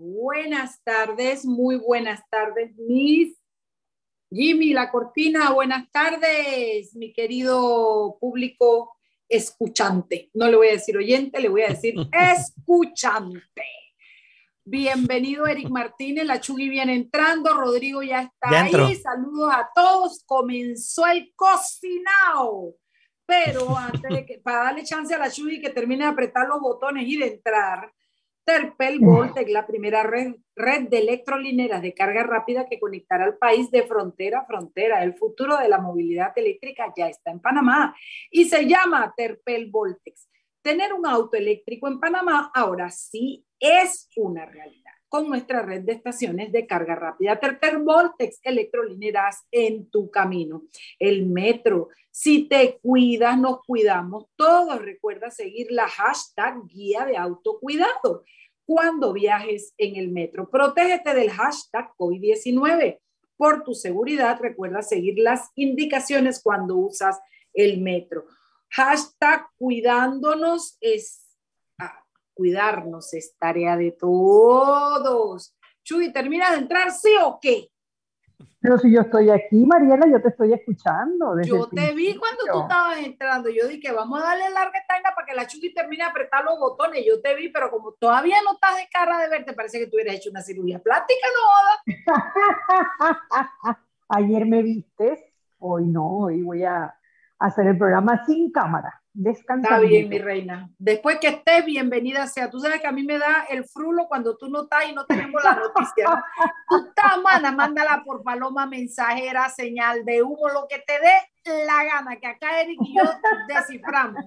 Buenas tardes, muy buenas tardes, Miss Jimmy, la cortina, buenas tardes, mi querido público escuchante. No le voy a decir oyente, le voy a decir escuchante. Bienvenido Eric Martínez, la Chugui viene entrando, Rodrigo ya está ahí, saludos a todos, comenzó el cocinado, pero antes de que, para darle chance a la Chugui que termine de apretar los botones y de entrar, Terpel Voltec, la primera red, red de electrolineras de carga rápida que conectará al país de frontera a frontera. El futuro de la movilidad eléctrica ya está en Panamá y se llama Terpel Voltex. Tener un auto eléctrico en Panamá ahora sí es una realidad con nuestra red de estaciones de carga rápida. Terpel Voltex, electrolineras en tu camino. El metro, si te cuidas, nos cuidamos todos. Recuerda seguir la hashtag guía de autocuidado cuando viajes en el metro. Protégete del hashtag COVID-19. Por tu seguridad, recuerda seguir las indicaciones cuando usas el metro. Hashtag cuidándonos es cuidarnos, es tarea de todos. Chuy, ¿termina de entrar, sí o qué? Pero si yo estoy aquí, Mariela, yo te estoy escuchando. yo te vi cuando tú estabas entrando. Yo dije, vamos a darle larga esta para que la Chucky termine de apretar los botones. Yo te vi, pero como todavía no estás de cara de verte, parece que tú hubieras hecho una cirugía plástica, ¿no? Ayer me viste, hoy no, hoy voy a hacer el programa sin cámara. Está bien, mi reina. Después que estés, bienvenida sea. Tú sabes que a mí me da el frulo cuando tú no estás y no tenemos la noticia. Tú estás, mana, mándala por paloma mensajera, señal de humo, lo que te dé la gana, que acá Eric y yo desciframos.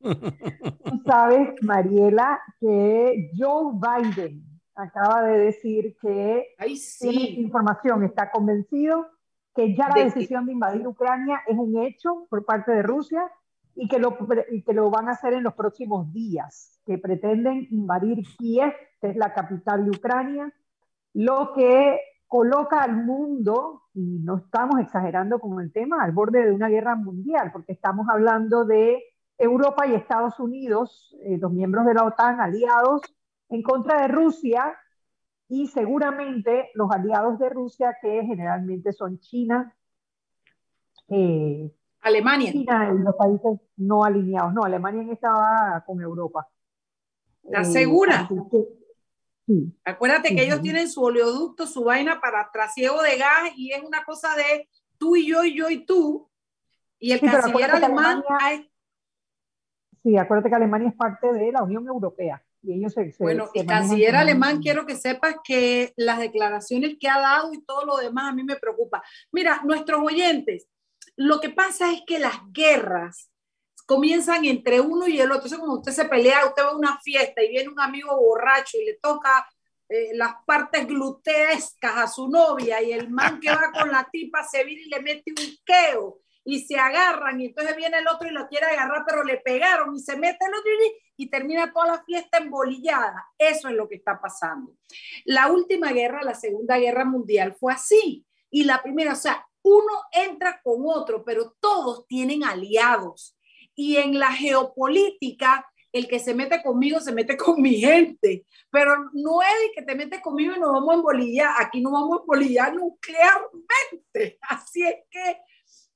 Tú sabes, Mariela, que Joe Biden acaba de decir que Ay, sí. información, está convencido que ya la decisión de invadir Ucrania es un hecho por parte de Rusia y que, lo, que lo van a hacer en los próximos días, que pretenden invadir Kiev, que es la capital de Ucrania, lo que coloca al mundo, y no estamos exagerando con el tema, al borde de una guerra mundial, porque estamos hablando de Europa y Estados Unidos, eh, los miembros de la OTAN aliados en contra de Rusia, y seguramente los aliados de Rusia, que generalmente son China, eh, Alemania. China y los países no alineados. No, Alemania estaba con Europa. ¿Estás segura? sí. Acuérdate que ellos tienen su oleoducto, su vaina para trasiego de gas y es una cosa de tú y yo y yo y tú. Y el canciller alemán... Sí, acuérdate que Alemania es parte de la Unión Europea. Y ellos se, bueno, el canciller alemán, quiero que sepas que las declaraciones que ha dado y todo lo demás a mí me preocupa. Mira, nuestros oyentes, lo que pasa es que las guerras comienzan entre uno y el otro. Entonces, cuando usted se pelea, usted va a una fiesta y viene un amigo borracho y le toca eh, las partes gluteescas a su novia y el man que va con la tipa se viene y le mete un queo y se agarran y entonces viene el otro y lo quiere agarrar, pero le pegaron y se mete el otro y, y termina toda la fiesta embolillada. Eso es lo que está pasando. La última guerra, la Segunda Guerra Mundial, fue así. Y la primera, o sea, uno entra con otro, pero todos tienen aliados. Y en la geopolítica, el que se mete conmigo se mete con mi gente, pero no es el que te metes conmigo y nos vamos a embolillar, aquí no vamos a embolillar nuclearmente. Así es que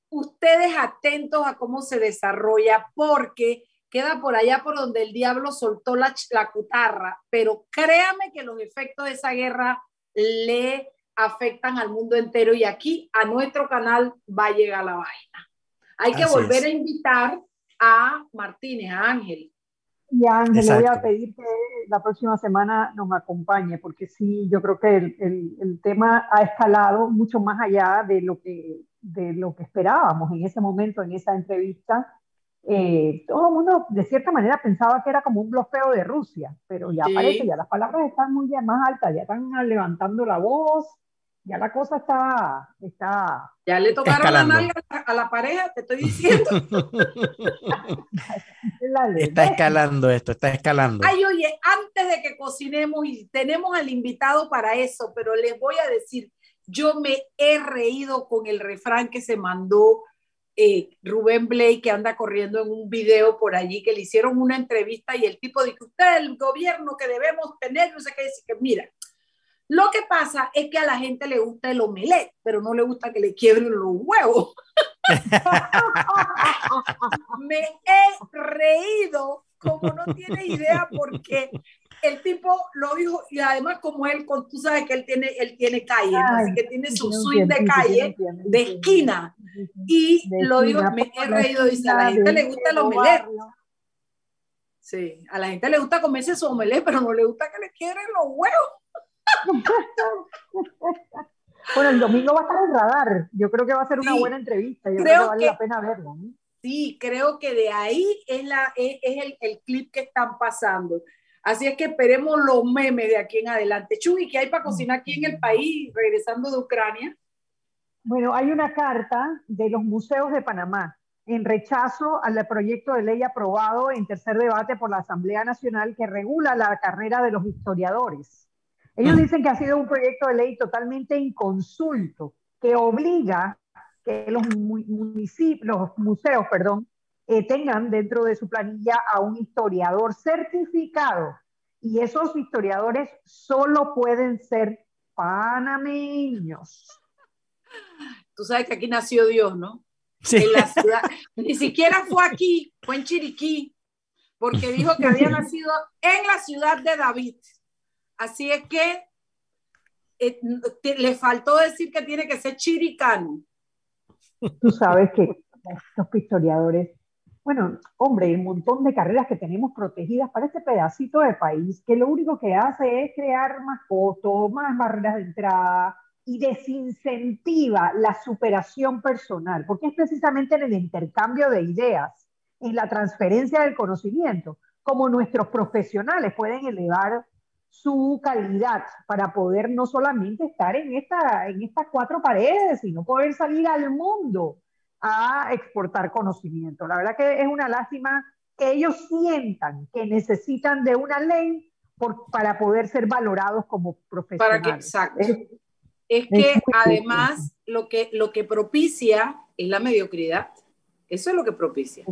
ustedes atentos a cómo se desarrolla, porque queda por allá por donde el diablo soltó la, la cutarra, pero créame que los efectos de esa guerra le afectan al mundo entero y aquí a nuestro canal va a llegar la vaina. Hay que volver a invitar a Martínez, a Ángel. Y a Ángel le voy a pedir que la próxima semana nos acompañe, porque sí, yo creo que el, el, el, tema ha escalado mucho más allá de lo, que, de lo que esperábamos en ese momento, en esa entrevista. Eh, todo el mundo de cierta manera pensaba que era como un bloqueo de Rusia, pero ya parece, ya las palabras están muy más altas, ya están levantando la voz, ya la cosa está, está ya le tocaron la nalga a la pareja, te estoy diciendo. está escalando esto, está escalando. Ay, oye, antes de que cocinemos y tenemos al invitado para eso, pero les voy a decir, yo me he reído con el refrán que se mandó eh, Rubén Blake, que anda corriendo en un video por allí, que le hicieron una entrevista y el tipo dijo, usted, el gobierno que debemos tener, no sé qué, dice que mira, Lo que pasa es que a la gente le gusta el omelette, pero no le gusta que le quiebren los huevos. Me he reído como no tiene idea porque el tipo lo dijo y además como él, tú sabes que él tiene, él tiene calle, así que tiene su swing de calle, de esquina. Y lo dijo, me he reído, dice, a la gente le gusta el omelette. Sí, a la gente le gusta comerse su omelette, pero no le gusta que le quieren los huevos. bueno, el domingo va a estar en radar. Yo creo que va a ser una buena entrevista. Yo creo, que vale la pena verlo. Sí, creo que de ahí es, la, es, el, el, clip que están pasando. Así es que esperemos los memes de aquí en adelante. Chuy, ¿qué hay para cocinar aquí en el país, regresando de Ucrania? Bueno, hay una carta de los museos de Panamá en rechazo al proyecto de ley aprobado en tercer debate por la Asamblea Nacional que regula la carrera de los historiadores. Ellos dicen que ha sido un proyecto de ley totalmente inconsulto, que obliga que los municipios, los museos, perdón, eh, tengan dentro de su planilla a un historiador certificado. Y esos historiadores solo pueden ser panameños. Tú sabes que aquí nació Dios, ¿no? Sí. En la ciudad. Ni siquiera fue aquí, fue en Chiriquí, porque dijo que había nacido en la ciudad de David. Así es que eh, le faltó decir que tiene que ser chiricano. Tú sabes que estos historiadores bueno, hombre, un montón de carreras que tenemos protegidas para este pedacito de país, que lo único que hace es crear más costos, más barreras de entrada y desincentiva la superación personal, porque es precisamente en el intercambio de ideas, en la transferencia del conocimiento, como nuestros profesionales pueden elevar su calidad para poder no solamente estar en, esta, en estas cuatro paredes, sino poder salir al mundo a exportar conocimiento. La verdad que es una lástima que ellos sientan que necesitan de una ley por, para poder ser valorados como profesionales. Para que, exacto. Es, que además lo que, lo que propicia es la mediocridad. Eso es lo que propicia.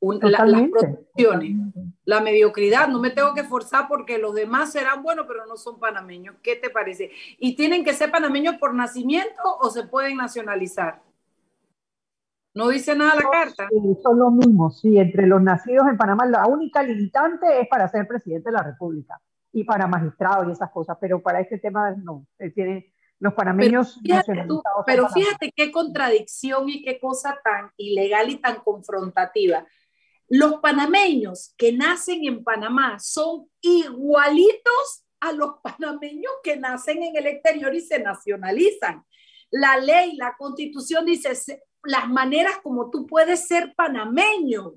la, las producciones, la mediocridad, no me tengo que forzar porque los demás serán buenos, pero no son panameños. ¿Qué te parece? ¿Y tienen que ser panameños por nacimiento o se pueden nacionalizar? No dice nada la carta. son los mismos, sí, entre los nacidos en Panamá, la única limitante es para ser presidente de la República y para magistrado y esas cosas, pero para este tema no, tiene los panameños pero fíjate, pero fíjate qué contradicción y qué cosa tan ilegal y tan confrontativa. Los panameños que nacen en Panamá son igualitos a los panameños que nacen en el exterior y se nacionalizan. La ley, la constitución dice, las maneras como tú puedes ser panameño.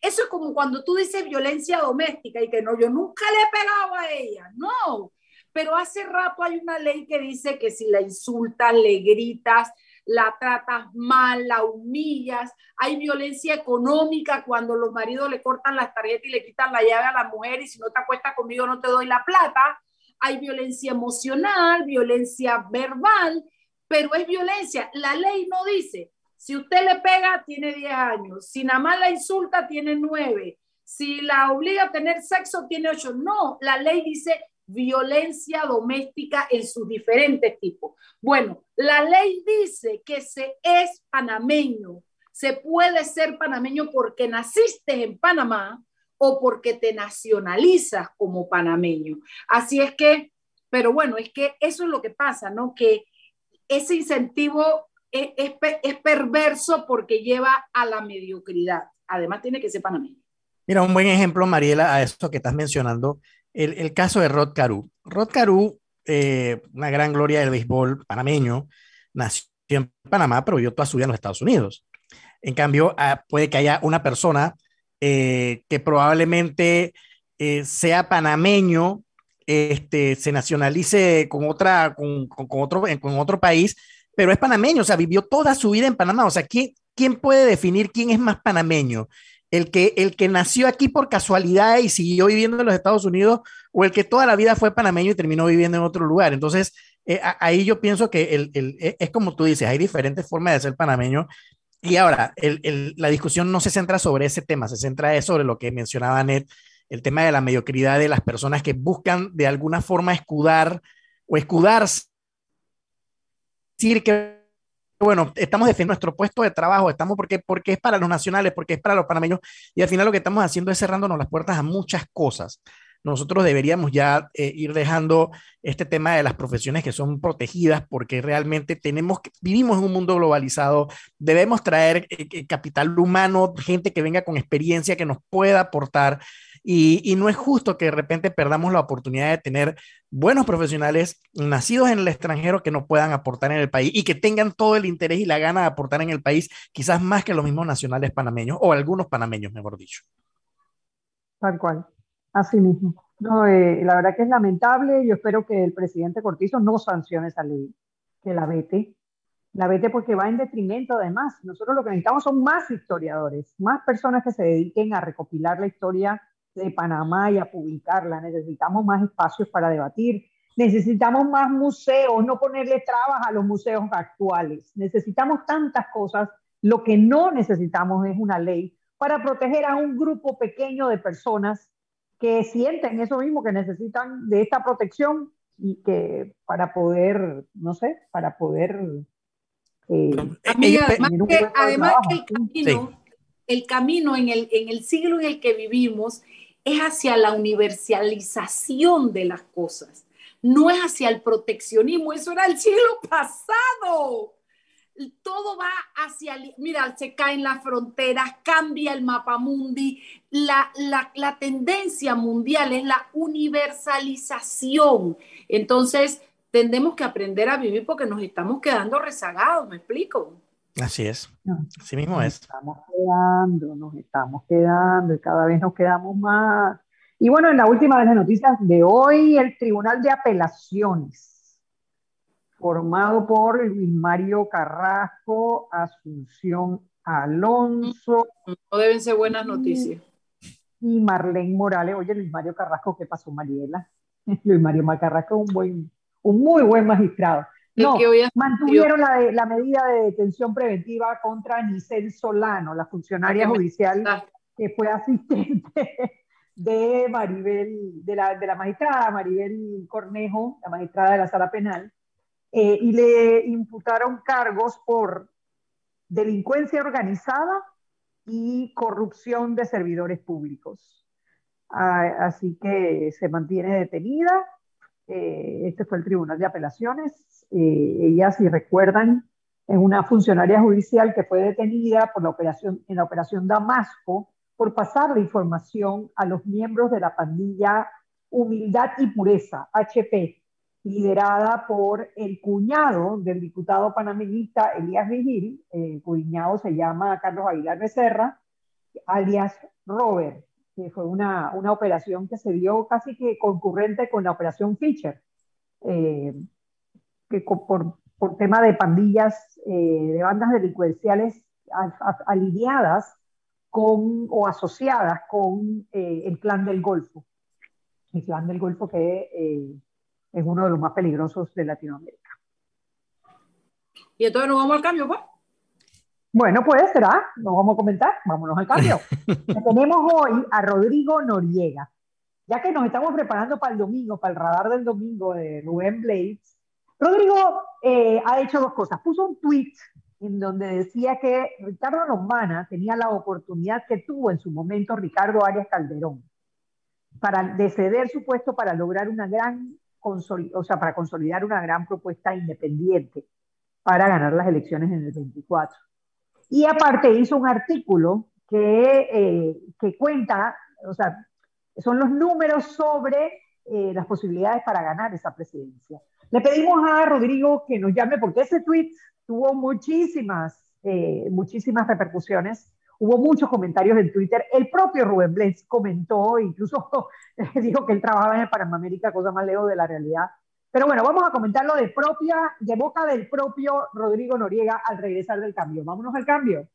Eso es como cuando tú dices violencia doméstica y que no, yo nunca le he pegado a ella, no. Pero hace rato hay una ley que dice que si la insultas, le gritas, la tratas mal, la humillas, hay violencia económica cuando los maridos le cortan las tarjetas y le quitan la llave a la mujer y si no te acuestas conmigo no te doy la plata, hay violencia emocional, violencia verbal, pero es violencia. La ley no dice, si usted le pega, tiene 10 años. Si nada más la insulta, tiene 9. Si la obliga a tener sexo, tiene 8. No, la ley dice violencia doméstica en sus diferentes tipos. Bueno, la ley dice que se es panameño. Se puede ser panameño porque naciste en Panamá o porque te nacionalizas como panameño. Así es que, pero bueno, es que eso es lo que pasa, ¿no? Que ese incentivo es, perverso porque lleva a la mediocridad. Además, tiene que ser panameño. Mira, un buen ejemplo, Mariela, a eso que estás mencionando, el, caso de Rod Caru. Rod Caru, eh, una gran gloria del béisbol panameño, nació en Panamá, pero vivió toda su vida en los Estados Unidos. En cambio, ah, puede que haya una persona eh, que probablemente eh, sea panameño, este, se nacionalice con, otra, con, con, otro, con otro país, pero es panameño, o sea, vivió toda su vida en Panamá. O sea, ¿quién, quién puede definir quién es más panameño? El que, el que nació aquí por casualidad y siguió viviendo en los Estados Unidos o el que toda la vida fue panameño y terminó viviendo en otro lugar. Entonces, eh, ahí yo pienso que el, el, e, es como tú dices, hay diferentes formas de ser panameño. Y ahora, la discusión no se centra sobre ese tema, se centra sobre lo que mencionaba Ned, el tema de la mediocridad de las personas que buscan de alguna forma escudar o escudarse, decir que bueno, estamos defendiendo nuestro puesto de trabajo, estamos porque, porque es para los nacionales, porque es para los panameños, y al final lo que estamos haciendo es cerrándonos las puertas a muchas cosas. Nosotros deberíamos ya eh, ir dejando este tema de las profesiones que son protegidas, porque realmente tenemos vivimos en un mundo globalizado, debemos traer eh, eh, capital humano, gente que venga con experiencia, que nos pueda aportar, y, y, no es justo que de repente perdamos la oportunidad de tener buenos profesionales nacidos en el extranjero que no puedan aportar en el país y que tengan todo el interés y la gana de aportar en el país, quizás más que los mismos nacionales panameños o algunos panameños, mejor dicho. Tal cual, así mismo. No, eh, la verdad que es lamentable. Yo espero que el presidente Cortizo no sancione esa ley, que la vete. La vete porque va en detrimento además. Nosotros lo que necesitamos son más historiadores, más personas que se dediquen a recopilar la historia de Panamá y a publicarla. Necesitamos más espacios para debatir. Necesitamos más museos, no ponerle trabas a los museos actuales. Necesitamos tantas cosas. Lo que no necesitamos es una ley para proteger a un grupo pequeño de personas que sienten eso mismo, que necesitan de esta protección y que para poder, no sé, para poder... Eh, además, que, además que, el camino, el camino en, el, en el siglo en el que vivimos es hacia la universalización de las cosas, no es hacia el proteccionismo, eso era el siglo pasado. Todo va hacia, mira, se caen las fronteras, cambia el mapa mundi, la, la, la tendencia mundial es la universalización. Entonces, tendemos que aprender a vivir porque nos estamos quedando rezagados, ¿me explico? Así es. Así mismo es. Nos estamos quedando, nos estamos quedando y cada vez nos quedamos más. Y bueno, en la última de las noticias de hoy, el Tribunal de Apelaciones, formado por Luis Mario Carrasco, Asunción Alonso. No deben ser buenas noticias. Y Marlene Morales. Oye, Luis Mario Carrasco, ¿qué pasó, Mariela? Luis Mario Carrasco, un, buen, un muy buen magistrado. No, mantuvieron la, la, medida de detención preventiva contra Nicel Solano, la funcionaria judicial que fue asistente de Maribel, de la, de la magistrada Maribel Cornejo, la magistrada de la sala penal, eh, y le imputaron cargos por delincuencia organizada y corrupción de servidores públicos. Ah, así que se mantiene detenida. Eh, este fue el Tribunal de Apelaciones eh, ella, si recuerdan, es una funcionaria judicial que fue detenida por la operación, en la operación Damasco por pasar la información a los miembros de la pandilla Humildad y Pureza, HP, liderada por el cuñado del diputado panameñista Elías Vigil, el cuñado se llama Carlos Aguilar Becerra, alias Robert, que fue una, una operación que se dio casi que concurrente con la operación Fischer. Eh, que por, por tema de pandillas, eh, de bandas delincuenciales alineadas con o asociadas con eh, el clan del Golfo. El clan del Golfo que eh, es uno de los más peligrosos de Latinoamérica. ¿Y entonces nos vamos al cambio, pues? Bueno, pues será, nos vamos a comentar, vámonos al cambio. tenemos hoy a Rodrigo Noriega. Ya que nos estamos preparando para el domingo, para el radar del domingo de Rubén Blades, Rodrigo eh, ha hecho dos cosas. Puso un tweet en donde decía que Ricardo Lombana tenía la oportunidad que tuvo en su momento Ricardo Arias Calderón para de ceder su puesto para lograr una gran o sea, para consolidar una gran propuesta independiente para ganar las elecciones en el 24. Y aparte hizo un artículo que, eh, que cuenta, o sea, son los números sobre eh, las posibilidades para ganar esa presidencia. Le pedimos a Rodrigo que nos llame porque ese tweet tuvo muchísimas, eh, muchísimas repercusiones. Hubo muchos comentarios en Twitter. El propio Rubén Blades comentó, incluso dijo que él trabajaba en Panamérica, cosa más lejos de la realidad. Pero bueno, vamos a comentarlo de propia, de boca del propio Rodrigo Noriega al regresar del cambio. Vámonos al cambio.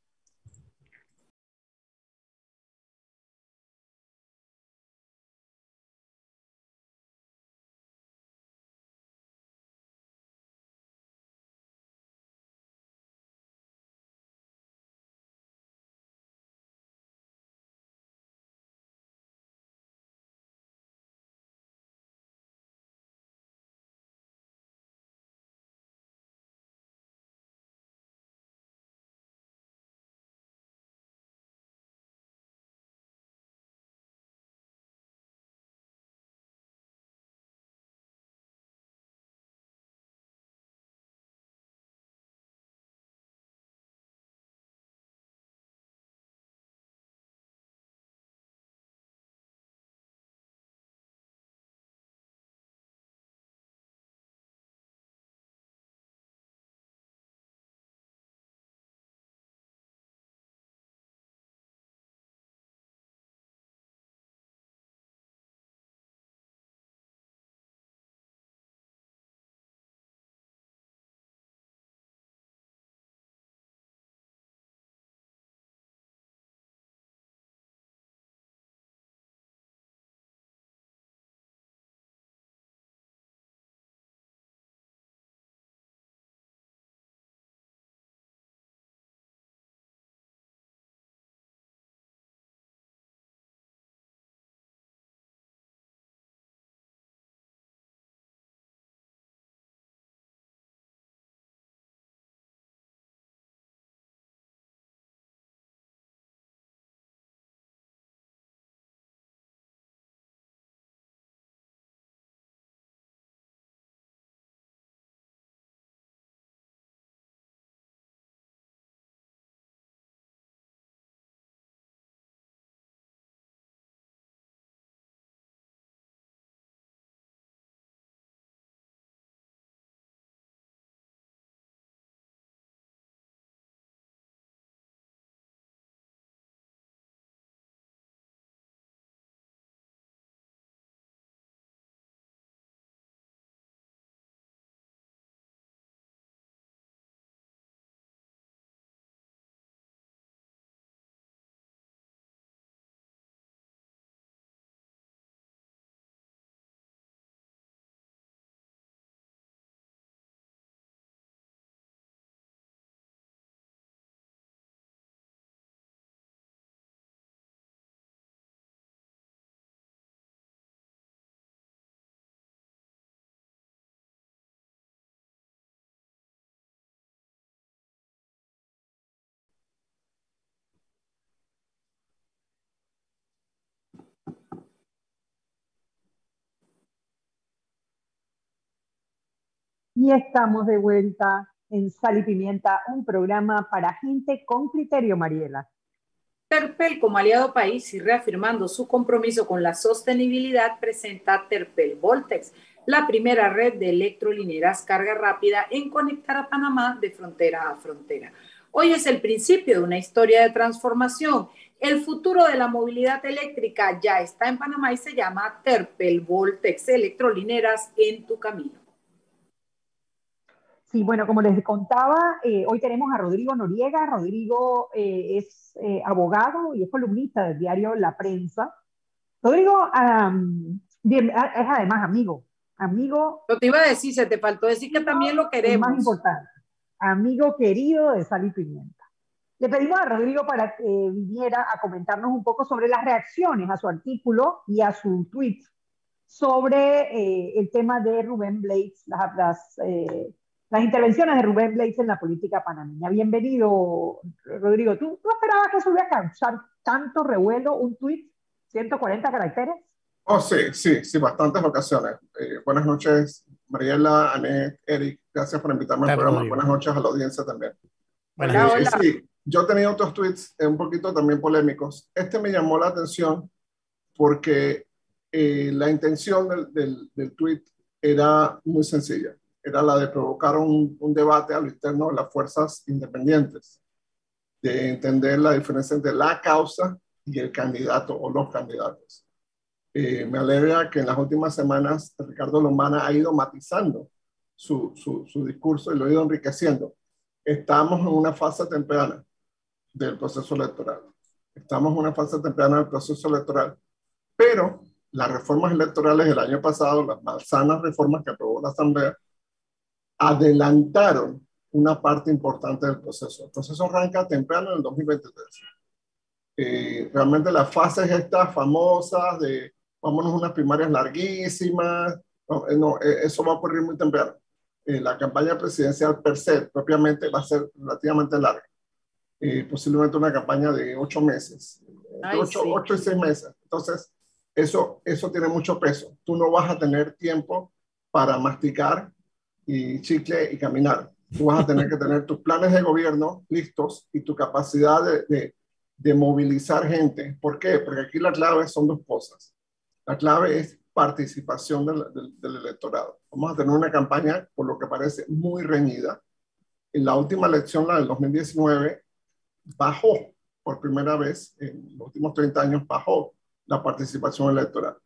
Estamos de vuelta en Sal y Pimienta, un programa para gente con criterio, Mariela. Terpel, como aliado país y reafirmando su compromiso con la sostenibilidad, presenta Terpel Voltex, la primera red de electrolineras carga rápida en conectar a Panamá de frontera a frontera. Hoy es el principio de una historia de transformación. El futuro de la movilidad eléctrica ya está en Panamá y se llama Terpel Voltex, electrolineras en tu camino. Sí, bueno, como les contaba, eh, hoy tenemos a Rodrigo Noriega. Rodrigo eh, es eh, abogado y es columnista del diario La Prensa. Rodrigo bien, es además amigo. Amigo. Lo te iba a decir, se te faltó decir que también lo queremos. Más importante, amigo querido de Sal y Pimienta. Le pedimos a Rodrigo para que viniera a comentarnos un poco sobre las reacciones a su artículo y a su tweet sobre el tema de Rubén Blades, las, las las intervenciones de Rubén Blades en la política panameña. Bienvenido, Rodrigo. ¿Tú, esperabas que eso iba a causar tanto revuelo, un tuit, 140 caracteres? Oh, sí, sí, sí, bastantes ocasiones. Eh, buenas noches, Mariela, Anet, Eric, gracias por invitarme al programa. Buenas noches a la audiencia también. Buenas noches. Sí, yo tenía otros tweets eh, un poquito también polémicos. Este me llamó la atención porque eh, la intención del, del, del tweet era muy sencilla era la de provocar un, un debate a lo interno de las fuerzas independientes, de entender la diferencia entre la causa y el candidato o los candidatos. Eh, me alegra que en las últimas semanas Ricardo Lombana ha ido matizando su, su, su, discurso y lo ha ido enriqueciendo. Estamos en una fase temprana del proceso electoral. Estamos en una fase temprana del proceso electoral, pero las reformas electorales del año pasado, las malsanas reformas que aprobó la Asamblea, adelantaron una parte importante del proceso. El proceso arranca temprano en el 2023. Eh, realmente las fases estas famosas de vámonos unas primarias larguísimas, no, eh, eh, eso va a ocurrir muy temprano. la campaña presidencial per se, propiamente, va a ser relativamente larga. posiblemente una campaña de ocho meses, ocho, ocho, y seis meses. Entonces, eso, eso tiene mucho peso. Tú no vas a tener tiempo para masticar y chicle y caminar. Tú vas a tener que tener tus planes de gobierno listos y tu capacidad de, de, movilizar gente. ¿Por qué? Porque aquí la clave son dos cosas. La clave es participación del, del, electorado. Vamos a tener una campaña, por lo que parece, muy reñida. En la última elección, la del 2019, bajó por primera vez, en los últimos 30 años, bajó la participación electoral.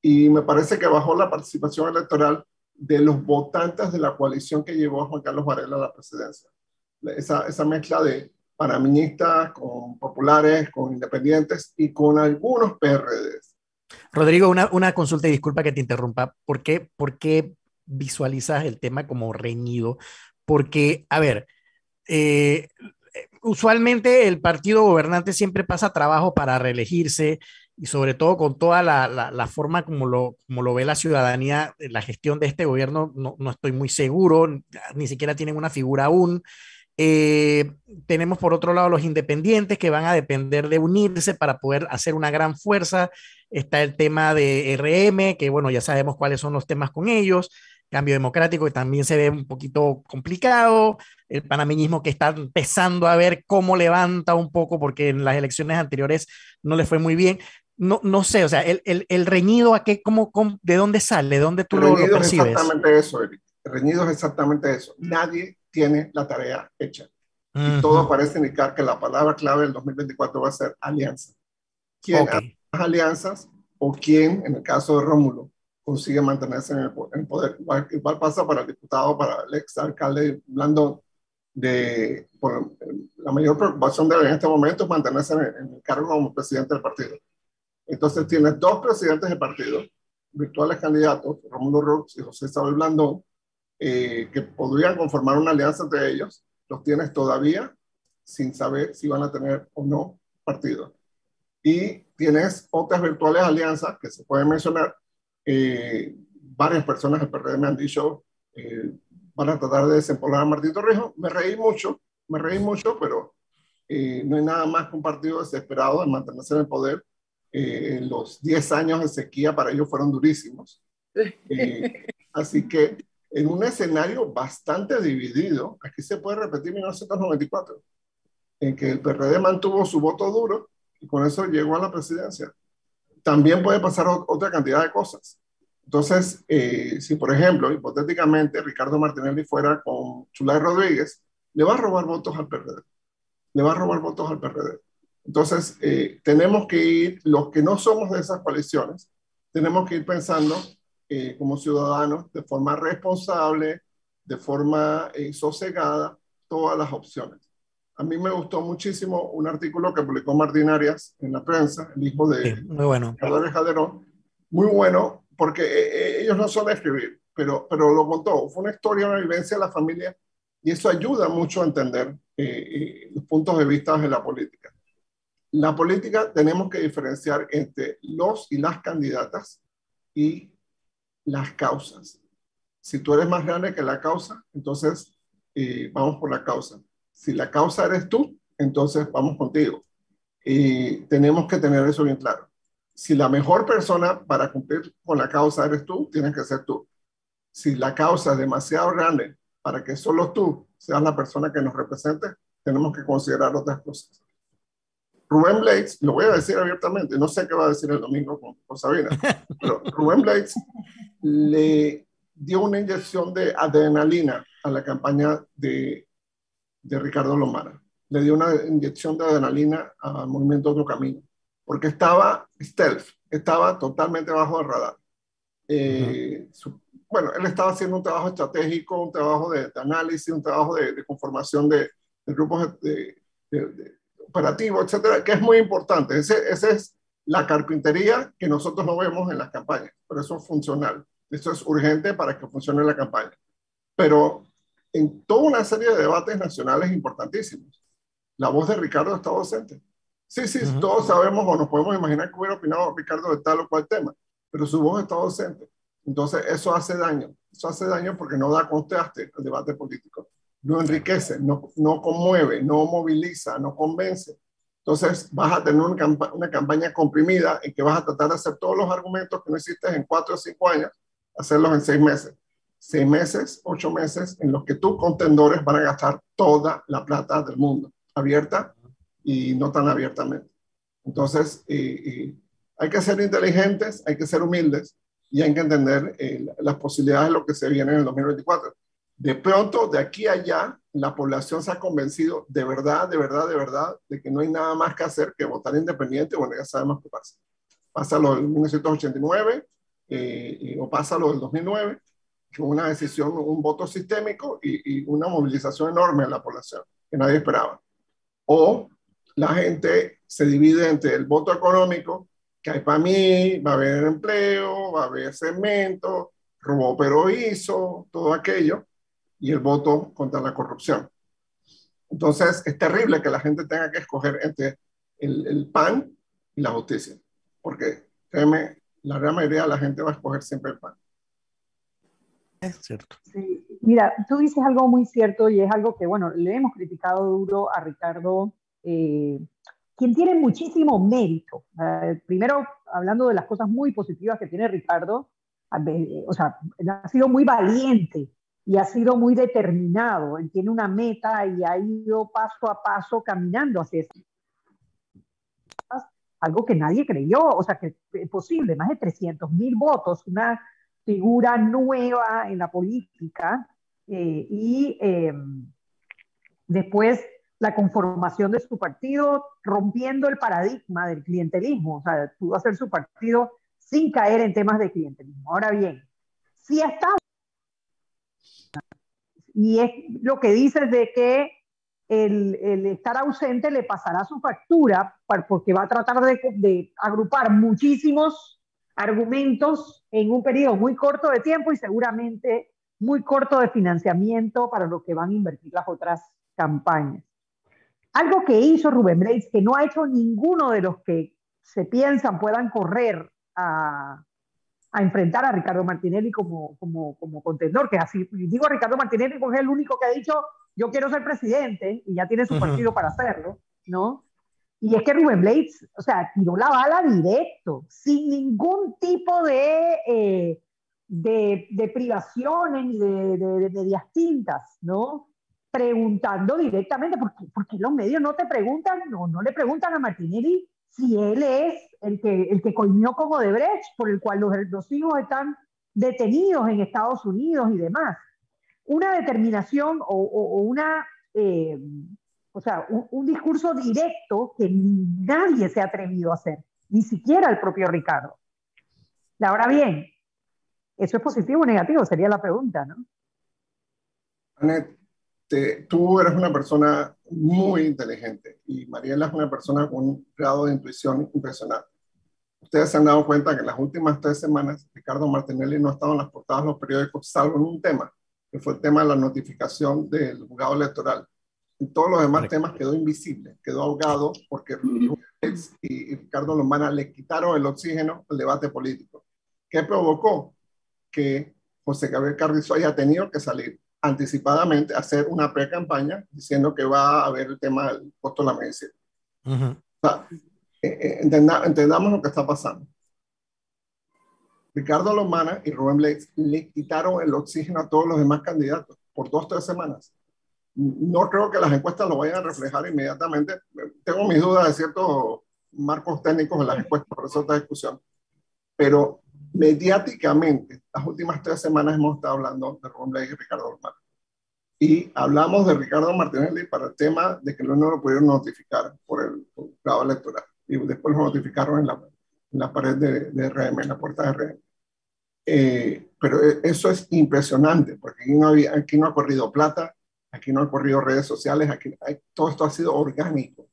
Y me parece que bajó la participación electoral de los votantes de la coalición que llevó a Juan Carlos Varela a la presidencia. Esa, esa mezcla de panameñistas con populares, con independientes y con algunos PRDs. Rodrigo, una, una consulta y disculpa que te interrumpa. ¿Por qué, ¿Por qué visualizas el tema como reñido? Porque, a ver, eh, usualmente el partido gobernante siempre pasa trabajo para reelegirse, y sobre todo con toda la, la, forma como lo, como lo ve la ciudadanía, la gestión de este gobierno, no, no estoy muy seguro, ni siquiera tienen una figura aún. Eh, tenemos por otro lado los independientes que van a depender de unirse para poder hacer una gran fuerza. Está el tema de RM, que bueno, ya sabemos cuáles son los temas con ellos. Cambio democrático, que también se ve un poquito complicado. El panameñismo que está empezando a ver cómo levanta un poco, porque en las elecciones anteriores no le fue muy bien no, no sé, o sea, el, el, el reñido, ¿a qué, cómo, ¿de dónde sale? ¿De dónde tú lo, percibes? Es exactamente eso, Eric. Reñido es exactamente eso. Nadie tiene la tarea hecha. Y todo parece indicar que la palabra clave del 2024 va a ser alianza. ¿Quién okay. las alianzas o quién, en el caso de Rómulo, consigue mantenerse en el, poder? Igual, pasa para el diputado, para el ex alcalde Blandón, de por, la mayor preocupación de él en este momento es mantenerse en en el cargo como presidente del partido entonces tienes dos presidentes de partido, virtuales candidatos, Romulo Rux y José Isabel Blandón, eh, que podrían conformar una alianza entre ellos. Los tienes todavía sin saber si van a tener o no partido. Y tienes otras virtuales alianzas que se pueden mencionar. Eh, varias personas del PRD me han dicho, eh, van a tratar de desempolvar a Martín Torrijos. Me reí mucho, me reí mucho, pero no hay nada más que un partido desesperado de mantenerse en el poder eh, los 10 años de sequía para ellos fueron durísimos. Eh, así que en un escenario bastante dividido. Aquí se puede repetir 1994, en que el PRD mantuvo su voto duro y con eso llegó a la presidencia. También puede pasar otra cantidad de cosas. Entonces, eh, si por ejemplo, hipotéticamente, Ricardo Martinelli fuera con Chulay Rodríguez, le va a robar votos al PRD. Le va a robar votos al PRD. Entonces, eh, tenemos que ir, los que no somos de esas coaliciones, tenemos que ir pensando eh, como ciudadanos de forma responsable, de forma eh, sosegada, todas las opciones. A mí me gustó muchísimo un artículo que publicó Martín Arias en la prensa, el hijo de muy bueno. Calderón, muy bueno, porque ellos no son de escribir, pero, pero lo contó. Fue una historia, una vivencia de la familia, y eso ayuda mucho a entender los puntos de vista de la política la política tenemos que diferenciar entre los y las candidatas y las causas. Si tú eres más grande que la causa, entonces eh, vamos por la causa. Si la causa eres tú, entonces vamos contigo. Y tenemos que tener eso bien claro. Si la mejor persona para cumplir con la causa eres tú, tienes que ser tú. Si la causa es demasiado grande para que solo tú seas la persona que nos represente, tenemos que considerar otras cosas. Rubén Blades, lo voy a decir abiertamente, no sé qué va a decir el domingo con, Sabina, pero Rubén Blades le dio una inyección de adrenalina a la campaña de, de Ricardo Lomara. Le dio una inyección de adrenalina al movimiento Otro Camino, porque estaba stealth, estaba totalmente bajo el radar. Eh, bueno, él estaba haciendo un trabajo estratégico, un trabajo de, análisis, un trabajo de, conformación de, grupos de, operativo, etcétera, que es muy importante. Ese, esa es la carpintería que nosotros no vemos en las campañas, pero eso es funcional. Esto es urgente para que funcione la campaña. Pero en toda una serie de debates nacionales importantísimos, la voz de Ricardo está ausente. Sí, sí, todos sabemos o nos podemos imaginar que hubiera opinado Ricardo de tal o cual tema, pero su voz está ausente. Entonces, eso hace daño. Eso hace daño porque no da contraste al debate político no enriquece, no, no conmueve, no moviliza, no convence. Entonces vas a tener una, campaña comprimida en que vas a tratar de hacer todos los argumentos que no hiciste en cuatro o cinco años, hacerlos en seis meses. Seis meses, ocho meses en los que tus contendores van a gastar toda la plata del mundo, abierta y no tan abiertamente. Entonces, hay que ser inteligentes, hay que ser humildes y hay que entender eh, las posibilidades de lo que se viene en el 2024. De pronto, de aquí a allá, la población se ha convencido de verdad, de verdad, de verdad, de que no hay nada más que hacer que votar independiente. Bueno, ya sabemos qué pasa. Pasa lo del 1989 eh, o pasa lo del 2009, que una decisión, un voto sistémico y, una movilización enorme en la población que nadie esperaba. O la gente se divide entre el voto económico, que hay para mí, va a haber empleo, va a haber cemento, robó pero hizo, todo aquello, y el voto contra la corrupción. Entonces, es terrible que la gente tenga que escoger entre el, el pan y la justicia, porque, créeme, la gran mayoría de la gente va a escoger siempre el pan. Es cierto. Sí. Mira, tú dices algo muy cierto y es algo que, bueno, le hemos criticado duro a Ricardo, eh, quien tiene muchísimo mérito. Eh, primero, hablando de las cosas muy positivas que tiene Ricardo, o sea, ha sido muy valiente y ha sido muy determinado. Él tiene una meta y ha ido paso a paso caminando hacia eso. Algo que nadie creyó, o sea, que es posible, más de 300 mil votos, una figura nueva en la política eh, y em, después la conformación de su partido, rompiendo el paradigma del clientelismo, o sea, pudo hacer su partido sin caer en temas de clientelismo. Ahora bien, si está y es lo que dices de que el, estar ausente le pasará su factura porque va a tratar de, de, agrupar muchísimos argumentos en un periodo muy corto de tiempo y seguramente muy corto de financiamiento para lo que van a invertir las otras campañas. Algo que hizo Rubén Blades, que no ha hecho ninguno de los que se piensan puedan correr a, a enfrentar a Ricardo Martinelli como, como, como contendor, que así, digo Ricardo Martinelli porque es el único que ha dicho, yo quiero ser presidente, y ya tiene su partido para hacerlo, ¿no? Y es que Rubén Blades, o sea, tiró la bala directo, sin ningún tipo de, eh, de, de privaciones de, de, de medias tintas, ¿no? Preguntando directamente, porque, porque los medios no te preguntan, no, no le preguntan a Martinelli si él es el que, el que coimió como Odebrecht, por el cual los, los hijos están detenidos en Estados Unidos y demás. Una determinación o, una, eh, o sea, un, un, discurso directo que nadie se ha atrevido a hacer, ni siquiera el propio Ricardo. Ahora bien, ¿eso es positivo o negativo? Sería la pregunta, ¿no? Te, tú eres una persona muy inteligente y Mariela es una persona con un grado de intuición impresionante. Ustedes se han dado cuenta que en las últimas tres semanas Ricardo Martinelli no ha estado en las portadas de los periódicos, salvo en un tema, que fue el tema de la notificación del juzgado electoral. En todos los demás temas quedó invisible, quedó ahogado porque y Ricardo Lombana le quitaron el oxígeno al debate político. ¿Qué provocó? Que José Gabriel Carrizo haya tenido que salir anticipadamente hacer una pre-campaña diciendo que va a haber el tema del costo de la medicina. Uh -huh. o sea, eh, entenda, entendamos lo que está pasando. Ricardo Lomana y Rubén Blades le quitaron el oxígeno a todos los demás candidatos por dos, tres semanas. No creo que las encuestas lo vayan a reflejar inmediatamente. Tengo mis dudas de ciertos marcos técnicos en las encuestas, por eso esta discusión. Pero mediáticamente, las últimas tres semanas hemos estado hablando de Blades y Ricardo Lomana. Y hablamos de Ricardo Martinelli para el tema de que no lo pudieron notificar por el grado electoral y después lo notificaron en la, en la pared de, de, RM, en la puerta de RM. Eh, pero eso es impresionante, porque aquí no, había, aquí no ha corrido plata, aquí no ha corrido redes sociales, aquí hay, todo esto ha sido orgánico.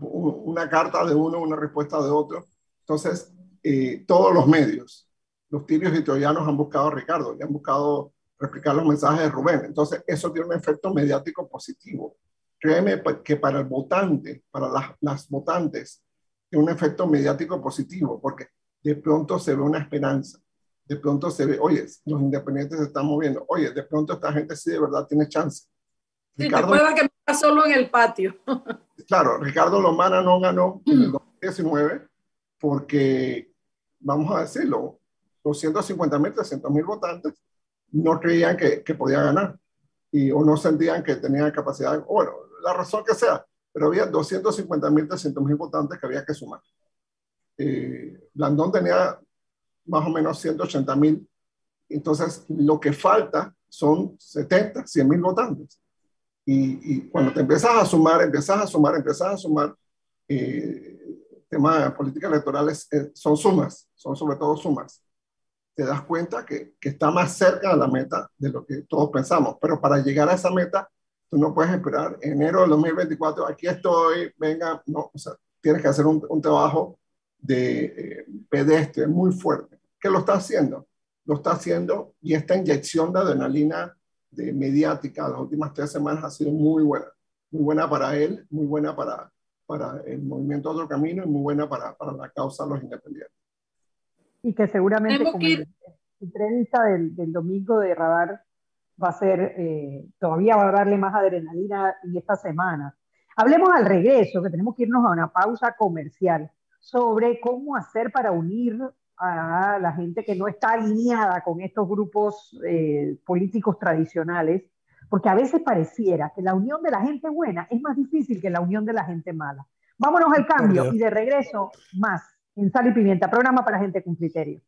Una carta de uno, una respuesta de otro. Entonces, eh, todos los medios, los tibios y troyanos han buscado a Ricardo y han buscado replicar los mensajes de Rubén. Entonces, eso tiene un efecto mediático positivo. Créeme que para el votante, para las, las votantes, tiene un efecto mediático positivo, porque de pronto se ve una esperanza. De pronto se ve, oye, los independientes se están moviendo. Oye, de pronto esta gente sí de verdad tiene chance. Sí, Ricardo, recuerda que está solo en el patio. claro, Ricardo Lomana no ganó en el 2019 porque, vamos a decirlo, 250 mil, 300 mil votantes no creían que, que podía ganar y, o no sentían que tenía capacidad, bueno, la razón que sea, pero había 250 mil, 300 mil votantes que había que sumar. Eh, Blandón tenía más o menos 180 mil, entonces lo que falta son 70, 100 mil votantes. Y, y, cuando te empiezas a sumar, empiezas a sumar, empiezas a sumar, eh, temas de política electorales eh, son sumas, son sobre todo sumas te das cuenta que, que, está más cerca de la meta de lo que todos pensamos. Pero para llegar a esa meta, tú no puedes esperar enero del 2024, aquí estoy, venga, no, o sea, tienes que hacer un, un trabajo de eh, pedestre muy fuerte. ¿Qué lo está haciendo? Lo está haciendo y esta inyección de adrenalina de mediática las últimas tres semanas ha sido muy buena. Muy buena para él, muy buena para, para el movimiento Otro Camino y muy buena para, para la causa de los independientes y que seguramente como que... la entrevista del, del, domingo de Radar va a ser, eh, todavía va a darle más adrenalina en esta semana. Hablemos al regreso, que tenemos que irnos a una pausa comercial, sobre cómo hacer para unir a la gente que no está alineada con estos grupos eh, políticos tradicionales, porque a veces pareciera que la unión de la gente buena es más difícil que la unión de la gente mala. Vámonos al cambio y de regreso más en Sal y Pimienta, programa para gente con criterio.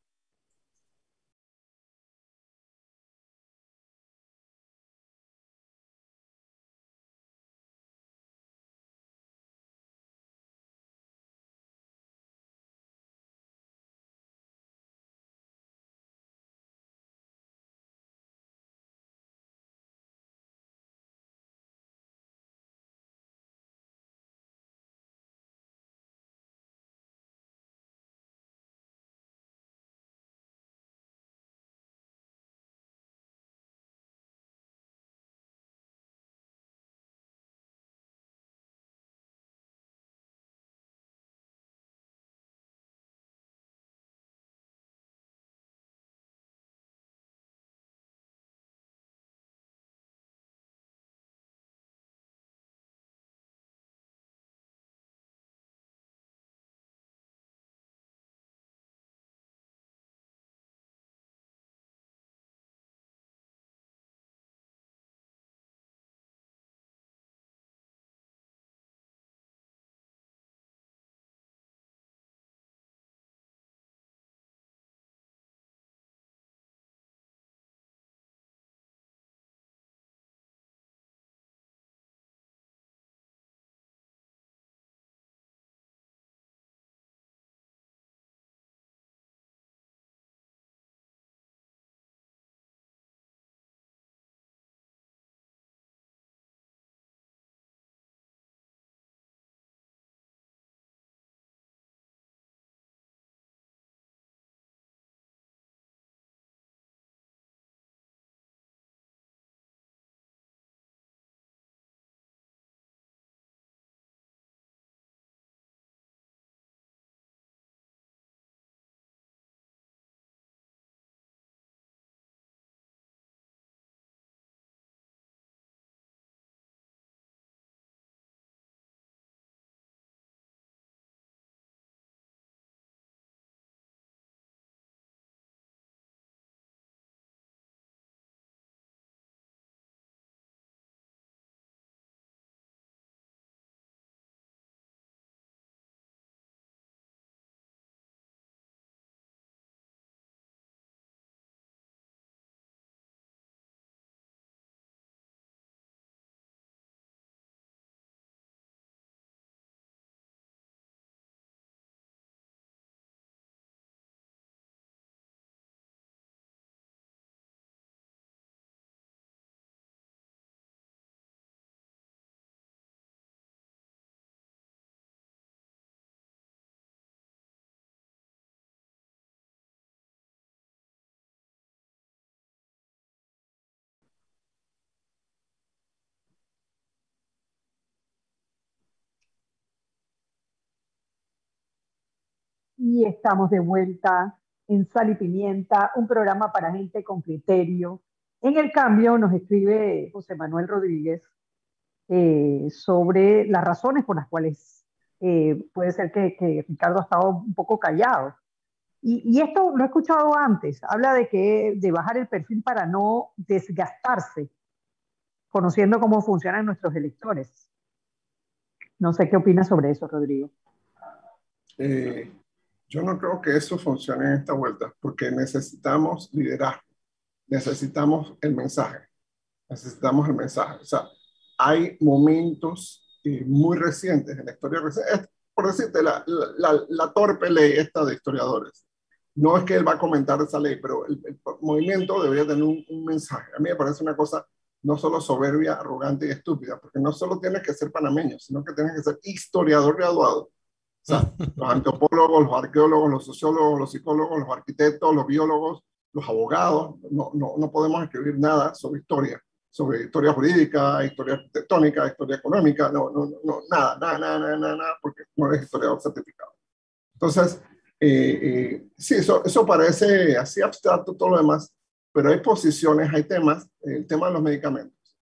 Y estamos de vuelta en Sal y Pimienta, un programa para gente con criterio. En el cambio nos escribe José Manuel Rodríguez eh, sobre las razones por las cuales eh, puede ser que, Ricardo ha estado un poco callado. Y, y, esto lo he escuchado antes, habla de que de bajar el perfil para no desgastarse, conociendo cómo funcionan nuestros electores. No sé qué opinas sobre eso, Rodrigo. Eh, yo no creo que eso funcione en esta vuelta, porque necesitamos liderazgo, necesitamos el mensaje, necesitamos el mensaje. O sea, hay momentos eh, muy recientes en la historia reciente, por decirte, la, torpe ley esta de historiadores. No es que él va a comentar esa ley, pero el, movimiento debería tener un, un, mensaje. A mí me parece una cosa no solo soberbia, arrogante y estúpida, porque no solo tienes que ser panameño, sino que tienes que ser historiador graduado sea, los antropólogos, los arqueólogos, los sociólogos, los psicólogos, los arquitectos, los biólogos, los abogados, no, no, no podemos escribir nada sobre historia, sobre historia jurídica, historia arquitectónica, historia económica, no, no, no, nada, nada, nada, nada, nada, porque no eres historiador certificado. Entonces, eh, eh, sí, eso, eso parece así abstracto todo lo demás, pero hay posiciones, hay temas, el tema de los medicamentos,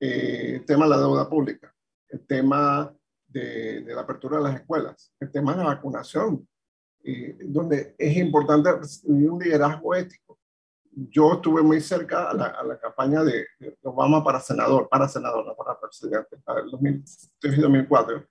eh, el tema de la deuda pública, el tema de, la apertura de las escuelas, el tema de la vacunación, donde es importante un liderazgo ético. Yo estuve muy cerca a la, campaña de, Obama para senador, para senador, no para presidente, para el 2004.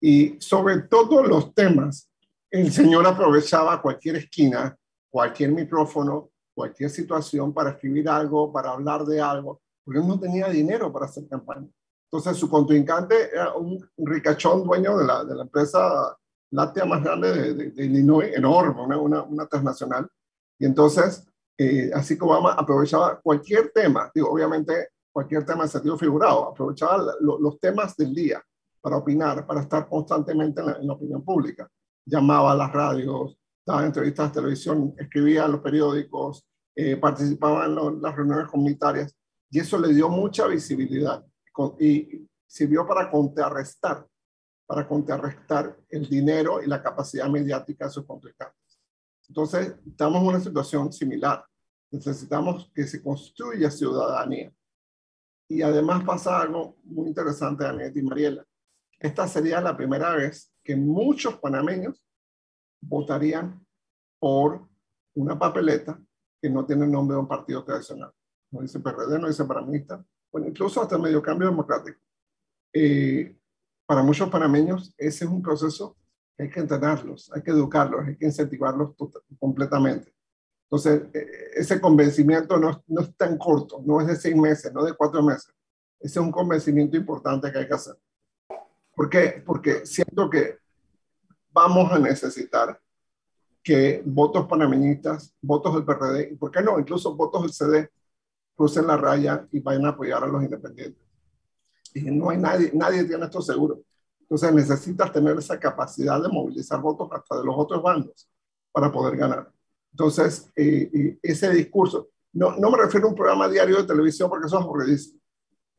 Y sobre todos los temas, el señor aprovechaba cualquier esquina, cualquier micrófono, cualquier situación para escribir algo, para hablar de algo, porque no tenía dinero para hacer campaña. Entonces, su contrincante era un ricachón dueño de la, de la empresa láctea más grande de, Illinois, enorme, una, una, una, transnacional. Y entonces, eh, así como Obama aprovechaba cualquier tema, digo, obviamente cualquier tema en sentido figurado, aprovechaba los temas del día para opinar, para estar constantemente en la, opinión pública. Llamaba a las radios, daba entrevistas de televisión, escribía en los periódicos, eh, participaba en las reuniones comunitarias y eso le dio mucha visibilidad y sirvió para contrarrestar, para contrarrestar el dinero y la capacidad mediática de sus contrincantes. Entonces, estamos en una situación similar. Necesitamos que se construya ciudadanía. Y además pasa algo muy interesante, Daniel y Mariela. Esta sería la primera vez que muchos panameños votarían por una papeleta que no tiene el nombre de un partido tradicional. No dice PRD, no dice Panamista, incluso hasta el medio cambio democrático. Eh, para muchos panameños ese es un proceso que hay que entrenarlos, hay que educarlos, hay que incentivarlos completamente. Entonces, eh, ese convencimiento no, no, es tan corto, no es de seis meses, no de cuatro meses. Ese es un convencimiento importante que hay que hacer. ¿Por qué? Porque siento que vamos a necesitar que votos panameñistas, votos del PRD, y por qué no, incluso votos del CD, crucen la raya y vayan a apoyar a los independientes. Y no hay nadie, nadie tiene esto seguro. Entonces necesitas tener esa capacidad de movilizar votos hasta de los otros bandos para poder ganar. Entonces, eh, ese discurso, no, no me refiero a un programa diario de televisión porque eso es aburridísimo,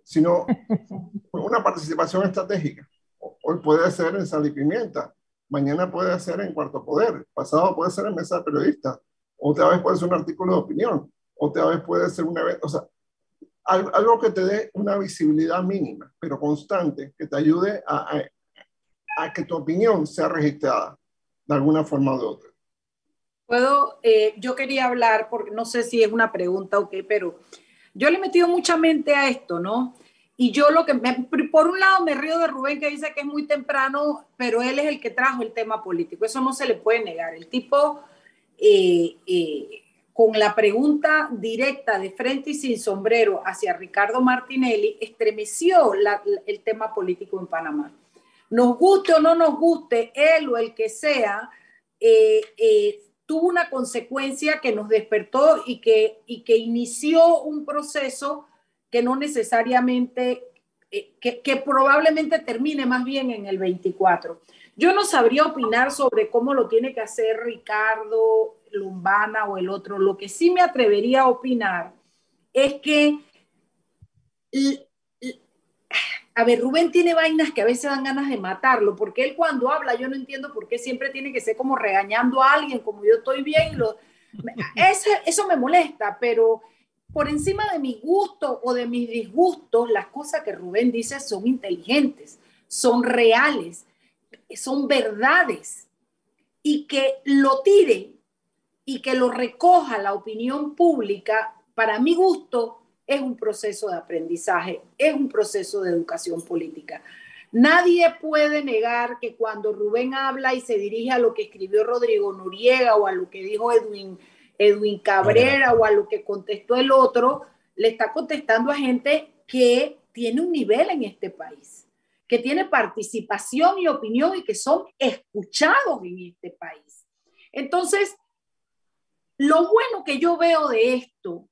sino una participación estratégica. Hoy puede ser en Sal y Pimienta, mañana puede ser en Cuarto Poder, pasado puede ser en Mesa de Periodistas, otra vez puede ser un artículo de opinión otra vez puede ser un evento, o sea, algo que te dé una visibilidad mínima, pero constante, que te ayude a, que tu opinión sea registrada de alguna forma de otra. Puedo, eh, yo quería hablar, porque no sé si es una pregunta o qué, pero yo le he metido mucha mente a esto, ¿no? Y yo lo que, por un lado me río de Rubén que dice que es muy temprano, pero él es el que trajo el tema político, eso no se le puede negar. El tipo eh, eh, con la pregunta directa de frente y sin sombrero hacia Ricardo Martinelli, estremeció el tema político en Panamá. Nos guste o no nos guste, él o el que sea, eh, eh, tuvo una consecuencia que nos despertó y que, inició un proceso que no necesariamente, eh, que, que probablemente termine más bien en el 24. Yo no sabría opinar sobre cómo lo tiene que hacer Ricardo Lumbana o el otro. Lo que sí me atrevería a opinar es que a ver, Rubén tiene vainas que a veces dan ganas de matarlo, porque él cuando habla, yo no entiendo por qué siempre tiene que ser como regañando a alguien, como yo estoy bien. Lo, eso, eso me molesta, pero por encima de mi gusto o de mis disgustos, las cosas que Rubén dice son inteligentes, son reales, son verdades. Y que lo tire y que lo recoja la opinión pública, para mi gusto, es un proceso de aprendizaje, es un proceso de educación política. Nadie puede negar que cuando Rubén habla y se dirige a lo que escribió Rodrigo Noriega o a lo que dijo Edwin, Edwin Cabrera o a lo que contestó el otro, le está contestando a gente que tiene un nivel en este país, que tiene participación y opinión y que son escuchados en este país. Entonces, lo bueno que yo veo de esto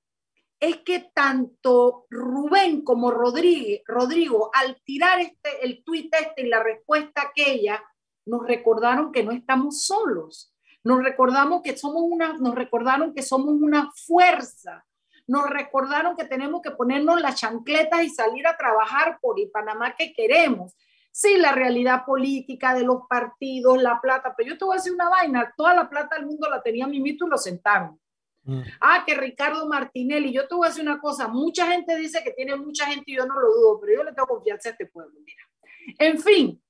es que tanto Rubén como Rodrigo, al tirar este, el tuit este y la respuesta aquella, nos recordaron que no estamos solos. Nos recordamos que somos una, nos recordaron que somos una fuerza. Nos recordaron que tenemos que ponernos las chancletas y salir a trabajar por el Panamá que queremos. Sí, la realidad política de los partidos, la plata, pero yo te voy a decir una vaina, toda la plata del mundo la tenía Mimito y lo sentaron. Mm. Ah, que Ricardo Martinelli, yo te voy a decir una cosa, mucha gente dice que tiene mucha gente y yo no lo dudo, pero yo le tengo confianza a este pueblo, mira. En fin,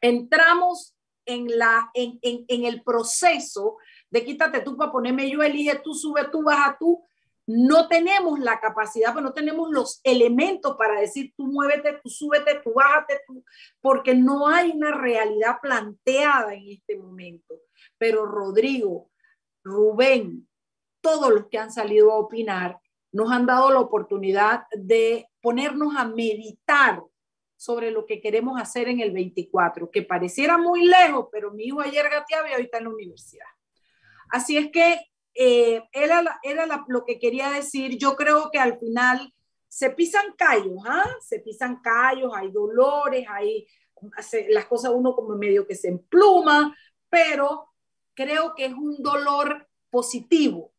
entramos en, la, en, en, en el proceso de quítate tú para ponerme yo, elige tú, sube tú, baja tú. No tenemos la capacidad, pero no tenemos los elementos para decir tú muévete, tú súbete, tú bájate, tú, porque no hay una realidad planteada en este momento. Pero Rodrigo, Rubén, todos los que han salido a opinar nos han dado la oportunidad de ponernos a meditar sobre lo que queremos hacer en el 24, que pareciera muy lejos, pero mi hijo ayer gateaba y está en la universidad. Así es que eh, era, era lo que quería decir. Yo creo que al final se pisan callos, ¿ah? Se pisan callos, hay dolores, hay las cosas uno como medio que se empluma, pero creo que es un dolor positivo,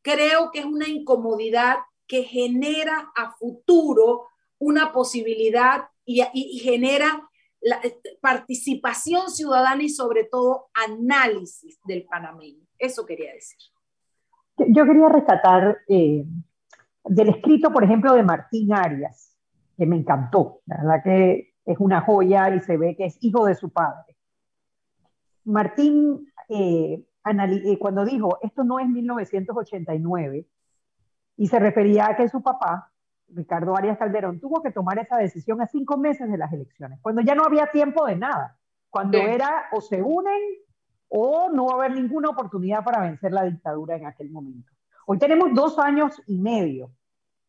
creo que es una incomodidad que genera a futuro una posibilidad y, genera participación ciudadana y sobre todo análisis del panameño. Eso quería decir. Yo quería rescatar eh, del escrito, por ejemplo, de Martín Arias, que me encantó, la verdad que es una joya y se ve que es hijo de su padre. Martín eh, eh, cuando dijo, esto no es 1989, y se refería a que su papá, Ricardo Arias Calderón, tuvo que tomar esa decisión a cinco meses de las elecciones, cuando ya no había tiempo de nada, cuando era o se unen o no va a haber ninguna oportunidad para vencer la dictadura en aquel momento. Hoy tenemos dos años y medio.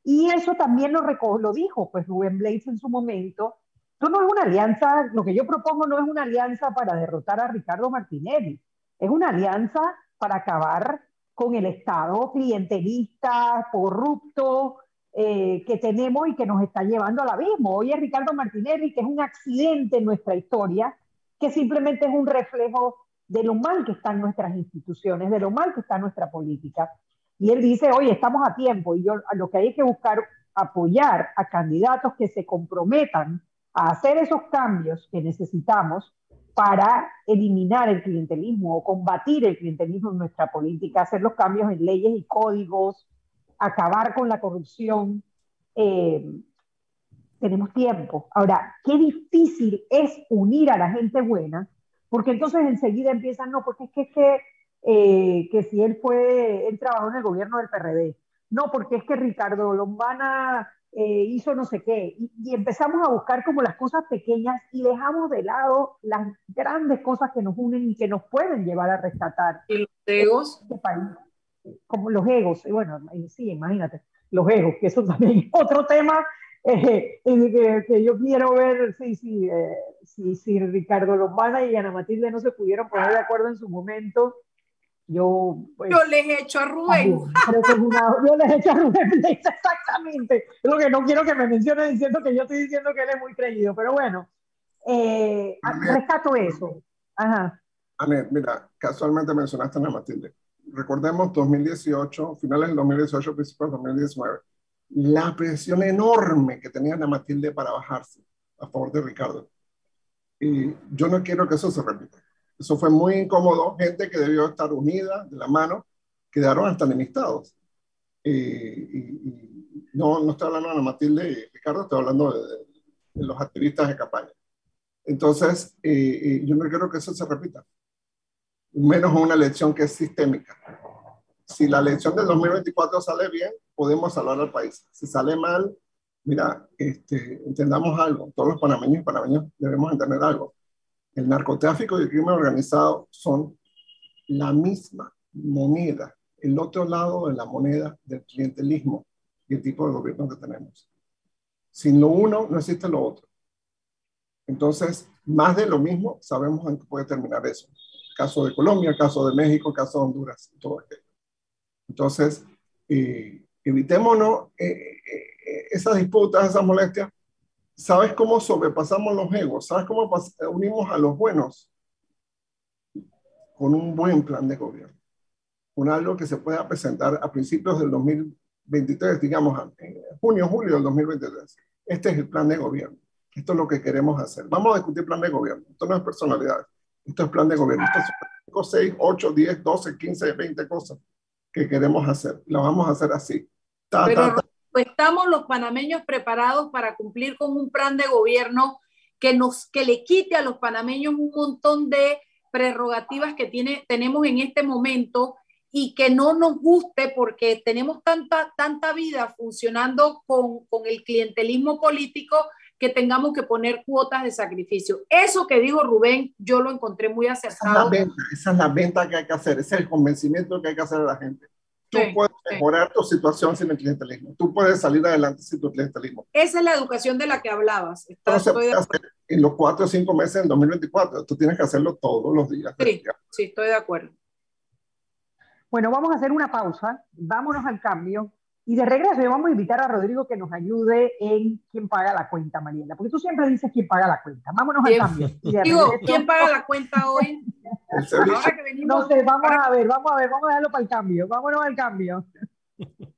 Y eso también lo, lo dijo pues Rubén Blades en su momento. Esto no es una alianza, lo que yo propongo no es una alianza para derrotar a Ricardo Martinelli. Es una alianza para acabar con el Estado clientelista, corrupto, eh, que tenemos y que nos está llevando al abismo. Hoy es Ricardo Martinelli, que es un accidente en nuestra historia, que simplemente es un reflejo de lo mal que están nuestras instituciones, de lo mal que está nuestra política. Y él dice, oye, estamos a tiempo y yo lo que hay que buscar apoyar a candidatos que se comprometan a hacer esos cambios que necesitamos para eliminar el clientelismo o combatir el clientelismo en nuestra política, hacer los cambios en leyes y códigos, acabar con la corrupción. Eh, tenemos tiempo. Ahora, qué difícil es unir a la gente buena, porque entonces enseguida empiezan, no, porque es que, es que, eh, que si él fue, él trabajó en el gobierno del PRD, no, porque es que Ricardo Lombana eh, hizo no sé qué, y, empezamos a buscar como las cosas pequeñas y dejamos de lado las grandes cosas que nos unen y que nos pueden llevar a rescatar. ¿Y los egos? Este como los egos, bueno, sí, imagínate, los egos, que eso también es otro tema eh, que, que, yo quiero ver si, si, eh, si, si Ricardo Lombana y Ana Matilde no se pudieron poner de acuerdo en su momento yo, pues, yo les he hecho a Rubén. yo les he hecho a Rubén exactamente. Es lo que no quiero que me mencione diciendo que yo estoy diciendo que él es muy creído, pero bueno, eh, rescato eso. Ajá. mira, casualmente mencionaste a Ana Matilde. Recordemos 2018, finales del 2018, principios del 2019, la presión enorme que tenía Ana Matilde para bajarse. a favor de Ricardo. Y yo no quiero que eso se repita. Eso fue muy incómodo. Gente que debió estar unida de la mano, quedaron hasta enemistados. y, no, no estoy hablando de Matilde y Ricardo, estoy hablando de, los activistas de campaña. Entonces, yo no quiero que eso se repita. Menos una elección que es sistémica. Si la elección del 2024 sale bien, podemos salvar al país. Si sale mal, mira, este, entendamos algo, todos los panameños y panameños debemos entender algo. El narcotráfico y el crimen organizado son la misma moneda, el otro lado de la moneda del clientelismo y el tipo de gobierno que tenemos. Sin lo uno, no existe lo otro. Entonces, más de lo mismo, sabemos en qué puede terminar eso. Caso de Colombia, caso de México, caso de Honduras, todo aquello. Entonces, eh, evitémonos eh, eh, esas disputas, esas molestias, ¿sabes cómo sobrepasamos los egos? ¿Sabes cómo unimos a los buenos? Con un buen plan de gobierno. Con algo que se pueda presentar a principios del 2023, digamos, en junio, julio del 2023. Este es el plan de gobierno. Esto es lo que queremos hacer. Vamos a discutir plan de gobierno. Esto no es personalidad. Esto es plan de gobierno. Esto son 5, 6, 8, 10, 12, 15, 20 cosas que queremos hacer. Lo vamos a hacer así. Ta, ta, ta estamos los panameños preparados para cumplir con un plan de gobierno que, nos, que le quite a los panameños un montón de prerrogativas que tiene, tenemos en este momento y que no nos guste porque tenemos tanta, tanta vida funcionando con, con el clientelismo político que tengamos que poner cuotas de sacrificio. Eso que dijo Rubén, yo lo encontré muy acertado. Esa es la venta, esa es la venta que hay que hacer, ese es el convencimiento que hay que hacer a la gente. Tú puedes mejorar tu situación sin el clientelismo. Tú puedes salir adelante sin tu clientelismo. Esa es la educación de la que hablabas. en los cuatro o cinco meses del 2024. Tú tienes que hacerlo todos los días. Sí, sí, estoy de acuerdo. Bueno, vamos a hacer una pausa. Vámonos al cambio. Y de regreso vamos a invitar a Rodrigo que nos ayude en quién paga la cuenta, Mariela. Porque tú siempre dices quién paga la cuenta. Vámonos al cambio. Digo, ¿quién paga la cuenta hoy? no sé, vamos a ver, vamos a ver, vamos a dejarlo para el cambio. Vámonos al cambio.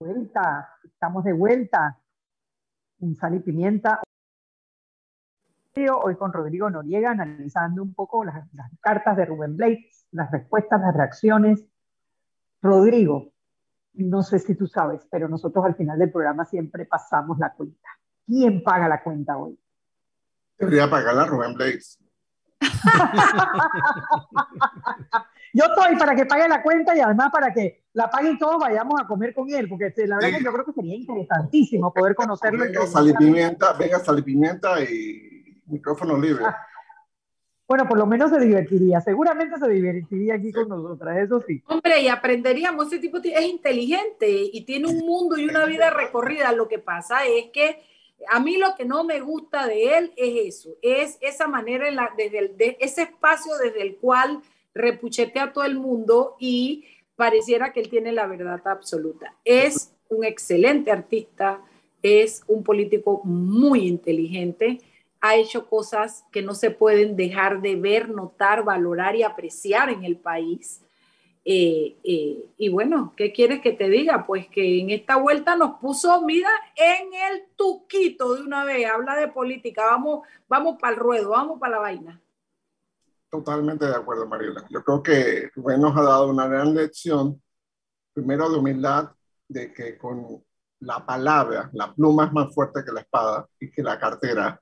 vuelta, estamos de vuelta en Sal y Pimienta. Hoy con Rodrigo Noriega analizando un poco las, cartas de Rubén Blades, las respuestas, las reacciones. Rodrigo, no sé si tú sabes, pero nosotros al final del programa siempre pasamos la cuenta. ¿Quién paga la cuenta hoy? Debería pagarla Rubén Blades. yo estoy para que pague la cuenta y además para que la paguen todos vayamos a comer con él, porque la verdad que yo creo que sería interesantísimo poder conocerlo. Venga, sal y pimienta, venga, sal y pimienta y micrófono libre. Ah, bueno, por lo menos se divertiría, seguramente se divertiría aquí con nosotras, eso sí. Hombre, y aprenderíamos, ese tipo es inteligente y tiene un mundo y una vida recorrida. Lo que pasa es que a mí lo que no me gusta de él es eso, es esa manera, en la, desde el, de ese espacio desde el cual repuchetea a todo el mundo y pareciera que él tiene la verdad absoluta. Es un excelente artista, es un político muy inteligente ha hecho cosas que no se pueden dejar de ver, notar, valorar y apreciar en el país. Eh, eh, y bueno, ¿qué quieres que te diga? Pues que en esta vuelta nos puso, mira, en el tuquito de una vez, habla de política, vamos, vamos para el ruedo, vamos para la vaina. Totalmente de acuerdo, Mariela. Yo creo que Rubén nos ha dado una gran lección, primero de humildad, de que con la palabra, la pluma es más fuerte que la espada y que la cartera,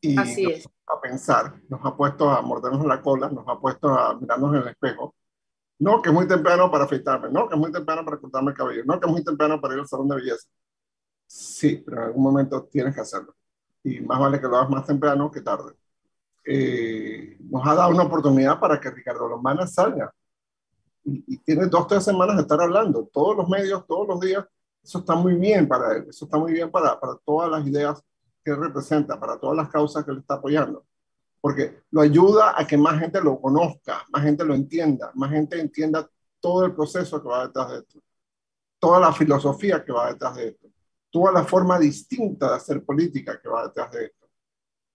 y Así nos es. a pensar, nos ha puesto a mordernos la cola, nos ha puesto a mirarnos en el espejo. No, que es muy temprano para afeitarme, no, que es muy temprano para cortarme el cabello, no, que es muy temprano para ir al salón de belleza. Sí, pero en algún momento tienes que hacerlo. Y más vale que lo hagas más temprano que tarde. Eh, nos ha dado una oportunidad para que Ricardo Lombana salga. Y, tiene dos, tres semanas de estar hablando, todos los medios, todos los días. Eso está muy bien para él, eso está muy bien para, para todas las ideas que representa, para todas las causas que él está apoyando. Porque lo ayuda a que más gente lo conozca, más gente lo entienda, más gente entienda todo el proceso que va detrás de esto, toda la filosofía que va detrás de esto, toda la forma distinta de hacer política que va detrás de esto.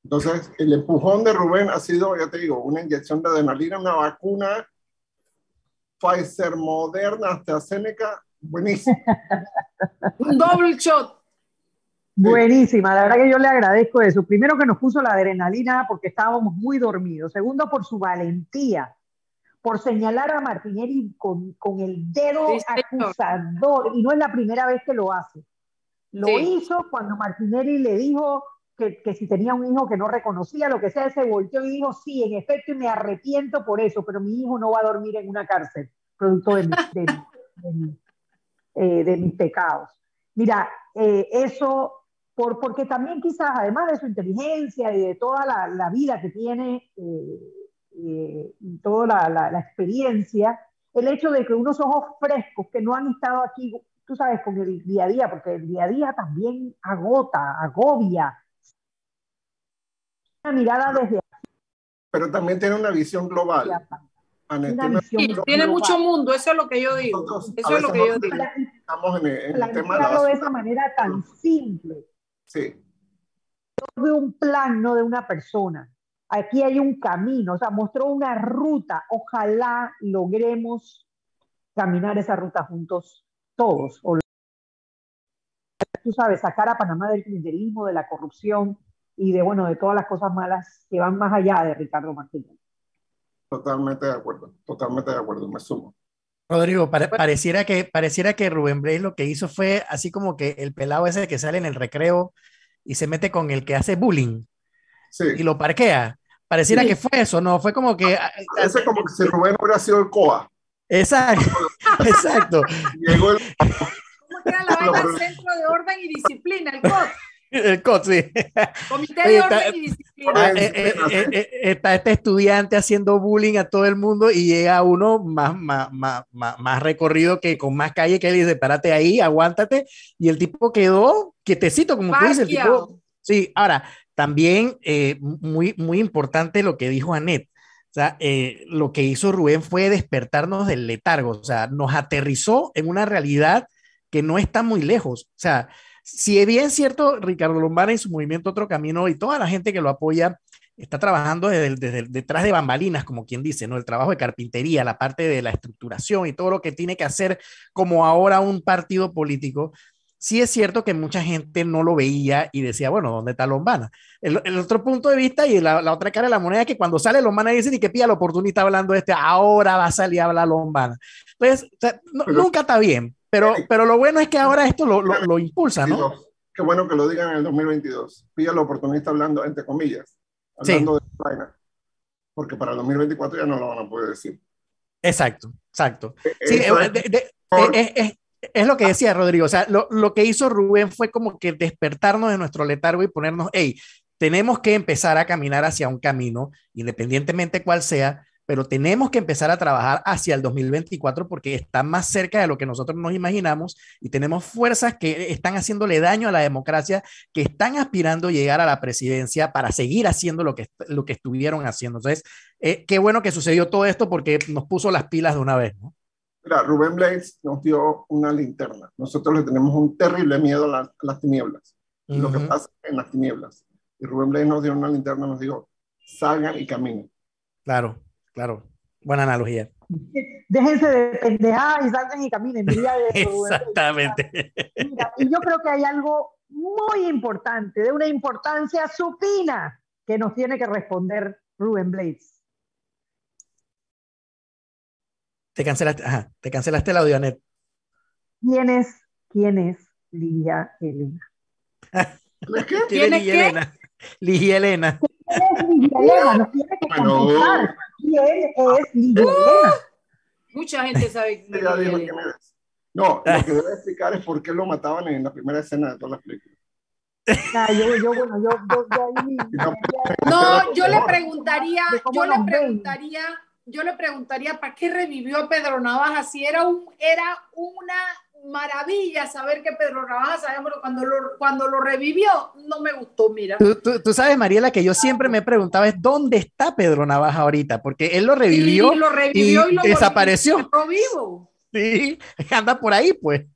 Entonces, el empujón de Rubén ha sido, ya te digo, una inyección de adrenalina, una vacuna Pfizer, Moderna, AstraZeneca, buenísimo. Un doble shot. Buenísima, la verdad que yo le agradezco eso. Primero que nos puso la adrenalina porque estábamos muy dormidos. Segundo, por su valentía, por señalar a Martinelli con, con el dedo Sí, acusador. Y no es la primera vez que lo hace. Lo Sí. hizo cuando Martinelli le dijo que, que si tenía un hijo que no reconocía, lo que sea, se volteó y dijo, sí, en efecto, y me arrepiento por eso, pero mi hijo no va a dormir en una cárcel, producto de, mi- de, de eh, de mis pecados. Mira, eh, eso, por, porque también quizás, además de su inteligencia y de toda la, la vida que tiene eh, eh, y toda la, la- la experiencia, el hecho de que unos ojos frescos que no han estado aquí, tú sabes, con el día a día, porque el día a día también agota, agobia. Una mirada desde Pero también tiene una visión global. una tiene- visión Sí, tiene global. mucho mundo, eso es lo que yo digo. Nosotros Eso a es lo que yo digo. Estamos en el, en el tema de la de esa manera tan simple. Sí, de un plan, no de una persona. Aquí hay un camino, o sea, mostró una ruta. Ojalá logremos caminar esa ruta juntos todos. O- tú sabes, sacar a Panamá del clientelismo, de la corrupción y de, bueno, de todas las cosas malas que van más allá de Ricardo Martínez. totalmente de acuerdo. Totalmente de acuerdo, me sumo. Rodrigo, pare- pareciera, que, pareciera que Rubén Blades lo que hizo fue así como que el pelado ese que sale en el recreo y se mete con el que hace bullying Sí, y lo parquea. Pareciera Sí. que fue eso, ¿no? Fue como que... ah, parece como que si Rubén hubiera sido el COA. Exacto, exacto. Llegó el, ¿Cómo queda la vaina del Centro de Orden y Disciplina, el COD? El COT, sí. Comité Oye, de está- Orden y Disciplina. Ah, eh, eh, eh, está este estudiante haciendo bullying a todo el mundo y llega uno más, más, más, más, más recorrido que con más calle que él dice, párate ahí, aguántate. Y el tipo quedó quietecito, como tú dices. El tipo, sí, ahora, también eh, muy, muy importante lo que dijo Anet. O sea, eh, lo que hizo Rubén fue despertarnos del letargo, o sea, nos aterrizó en una realidad que no está muy lejos. O sea, si es bien cierto, Ricardo Lombana y su movimiento Otro Camino y toda la gente que lo apoya está trabajando desde, el- desde el- detrás de bambalinas, como quien dice, ¿no? El trabajo de carpintería, la parte de la estructuración y todo lo que tiene que hacer como ahora un partido político. Sí es cierto que mucha gente no lo veía y decía, bueno, ¿dónde está Lombana? El, el otro punto de vista y la, la otra cara de la moneda es que cuando sale Lombana dicen y que pilla la oportunidad hablando de este, ahora va a salir a hablar Lombana. Entonces, o sea, no- nunca está bien, pero, pero lo bueno es que ahora esto lo, lo, lo impulsa, ¿no? Qué bueno que lo digan en el 2022. Pilla la oportunista hablando, entre comillas, hablando de China. Porque para el 2024 ya no lo van a poder decir. Exacto, exacto. Sí, es, de, de, es, es, es, lo que decía Rodrigo. O sea, lo, lo, que hizo Rubén fue como que despertarnos de nuestro letargo y ponernos, hey, tenemos que empezar a caminar hacia un camino, independientemente cuál sea, pero tenemos que empezar a trabajar hacia el 2024 porque está más cerca de lo que nosotros nos imaginamos y tenemos fuerzas que están haciéndole daño a la democracia, que están aspirando a llegar a la presidencia para seguir haciendo lo que, lo que estuvieron haciendo. Entonces, eh, qué bueno que sucedió todo esto porque nos puso las pilas de una vez, ¿no? Mira, Rubén Blades nos dio una linterna. Nosotros le tenemos un terrible miedo a, la, a las tinieblas, uh -huh. lo que pasa en las tinieblas. Y Rubén Blades nos dio una linterna, nos dijo, salgan y caminen. Claro. Claro, buena analogía. Déjense de pendejadas y salgan y caminen. De Exactamente. Mira, y yo creo que hay algo muy importante, de una importancia supina, que nos tiene que responder Rubén Blades. Te cancelaste, ajá, te cancelaste el audio, Anet. ¿Quién es, quién es Ligia Elena? ¿Quién es Ligia Elena? Ligia Elena. ¿Quién es Ligia Elena? Nos tiene que contestar. ¿Quién es Ligia Elena? Mucha gente sabe quién es Ligia Elena. No, lo que debe explicar es por qué lo mataban en la primera escena de todas las películas. Nah, yo, yo, bueno, yo, yo, yo ahí, no, yo le preguntaría, yo le preguntaría, yo le preguntaría para qué revivió a Pedro Navaja si era un, era una maravilla saber que Pedro Navaja sabemos cuando lo, cuando lo revivió no me gustó, mira. Tú, tú, tú, sabes, Mariela, que yo siempre me preguntaba es dónde está Pedro Navaja ahorita, porque él lo revivió, y, lo revivió y, y lo desapareció. Volvió, vivo. Sí, anda por ahí, pues.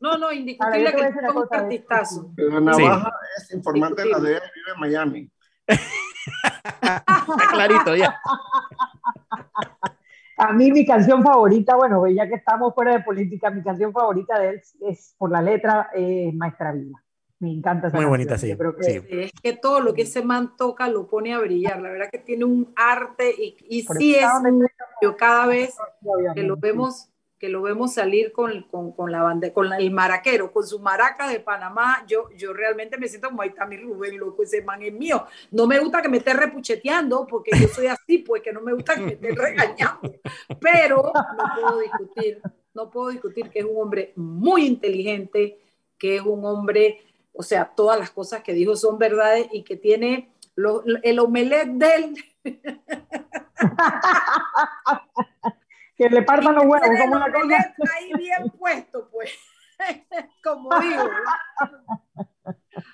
No, no, indiscutible que es un artistazo. Pedro Navaja sí. es informante de la DEA y vive en Miami. clarito, ya. A mí mi canción favorita, bueno, ya que estamos fuera de política, mi canción favorita de él es por la letra eh, Maestra Vida. Me encanta esa Muy canción. bonita, sí. Creo que sí. Es que todo lo que ese man toca lo pone a brillar. La verdad que tiene un arte y, y sí es yo cada vez que lo vemos que lo vemos salir con, con, con la banda, con la, el maraquero, con su maraca de Panamá, yo, yo realmente me siento como ahí está mi Rubén, loco, ese man es mío. No me gusta que me esté repucheteando, porque yo soy así, pues que no me gusta que me esté regañando, pero no puedo discutir, no puedo discutir que es un hombre muy inteligente, que es un hombre, o sea, todas las cosas que dijo son verdades y que tiene lo, el omelet de él. que le partan los huevos como una cosa. ahí bien puesto, pues. como digo.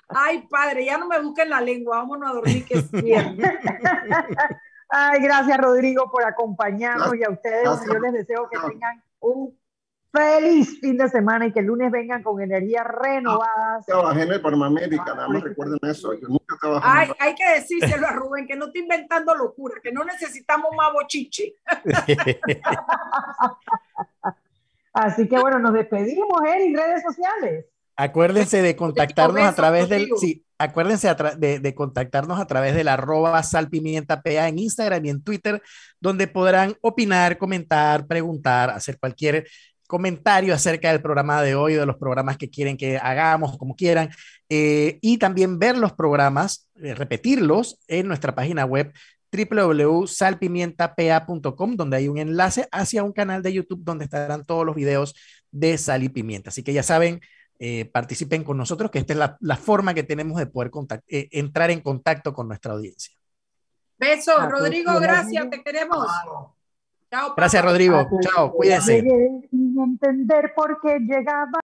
Ay, padre, ya no me busquen la lengua, vámonos a dormir que es viernes. Ay, gracias Rodrigo por acompañarnos y a ustedes gracias. yo les deseo que tengan un feliz fin de semana y que el lunes vengan con energías renovadas. Trabajé en el Panamérica, nada más recuerden eso. Yo nunca trabajé. Ay, hay que decírselo a Rubén, que no está inventando locura, que no necesitamos más bochiche. Así que bueno, nos despedimos, en redes sociales. Acuérdense de contactarnos a través del, sí, acuérdense de, de, contactarnos a través del arroba salpimientapa en Instagram y en Twitter, donde podrán opinar, comentar, preguntar, hacer cualquier comentario acerca del programa de hoy, de los programas que quieren que hagamos, como quieran, eh, y también ver los programas, eh, repetirlos en nuestra página web www.salpimientapa.com, donde hay un enlace hacia un canal de YouTube donde estarán todos los videos de Sal y Pimienta. Así que ya saben, eh, participen con nosotros, que esta es la, la forma que tenemos de poder eh, entrar en contacto con nuestra audiencia. Besos, Rodrigo, gracias, te queremos. Chao, Gracias, Rodrigo. Chao, cuídense. Entender por qué llegaba.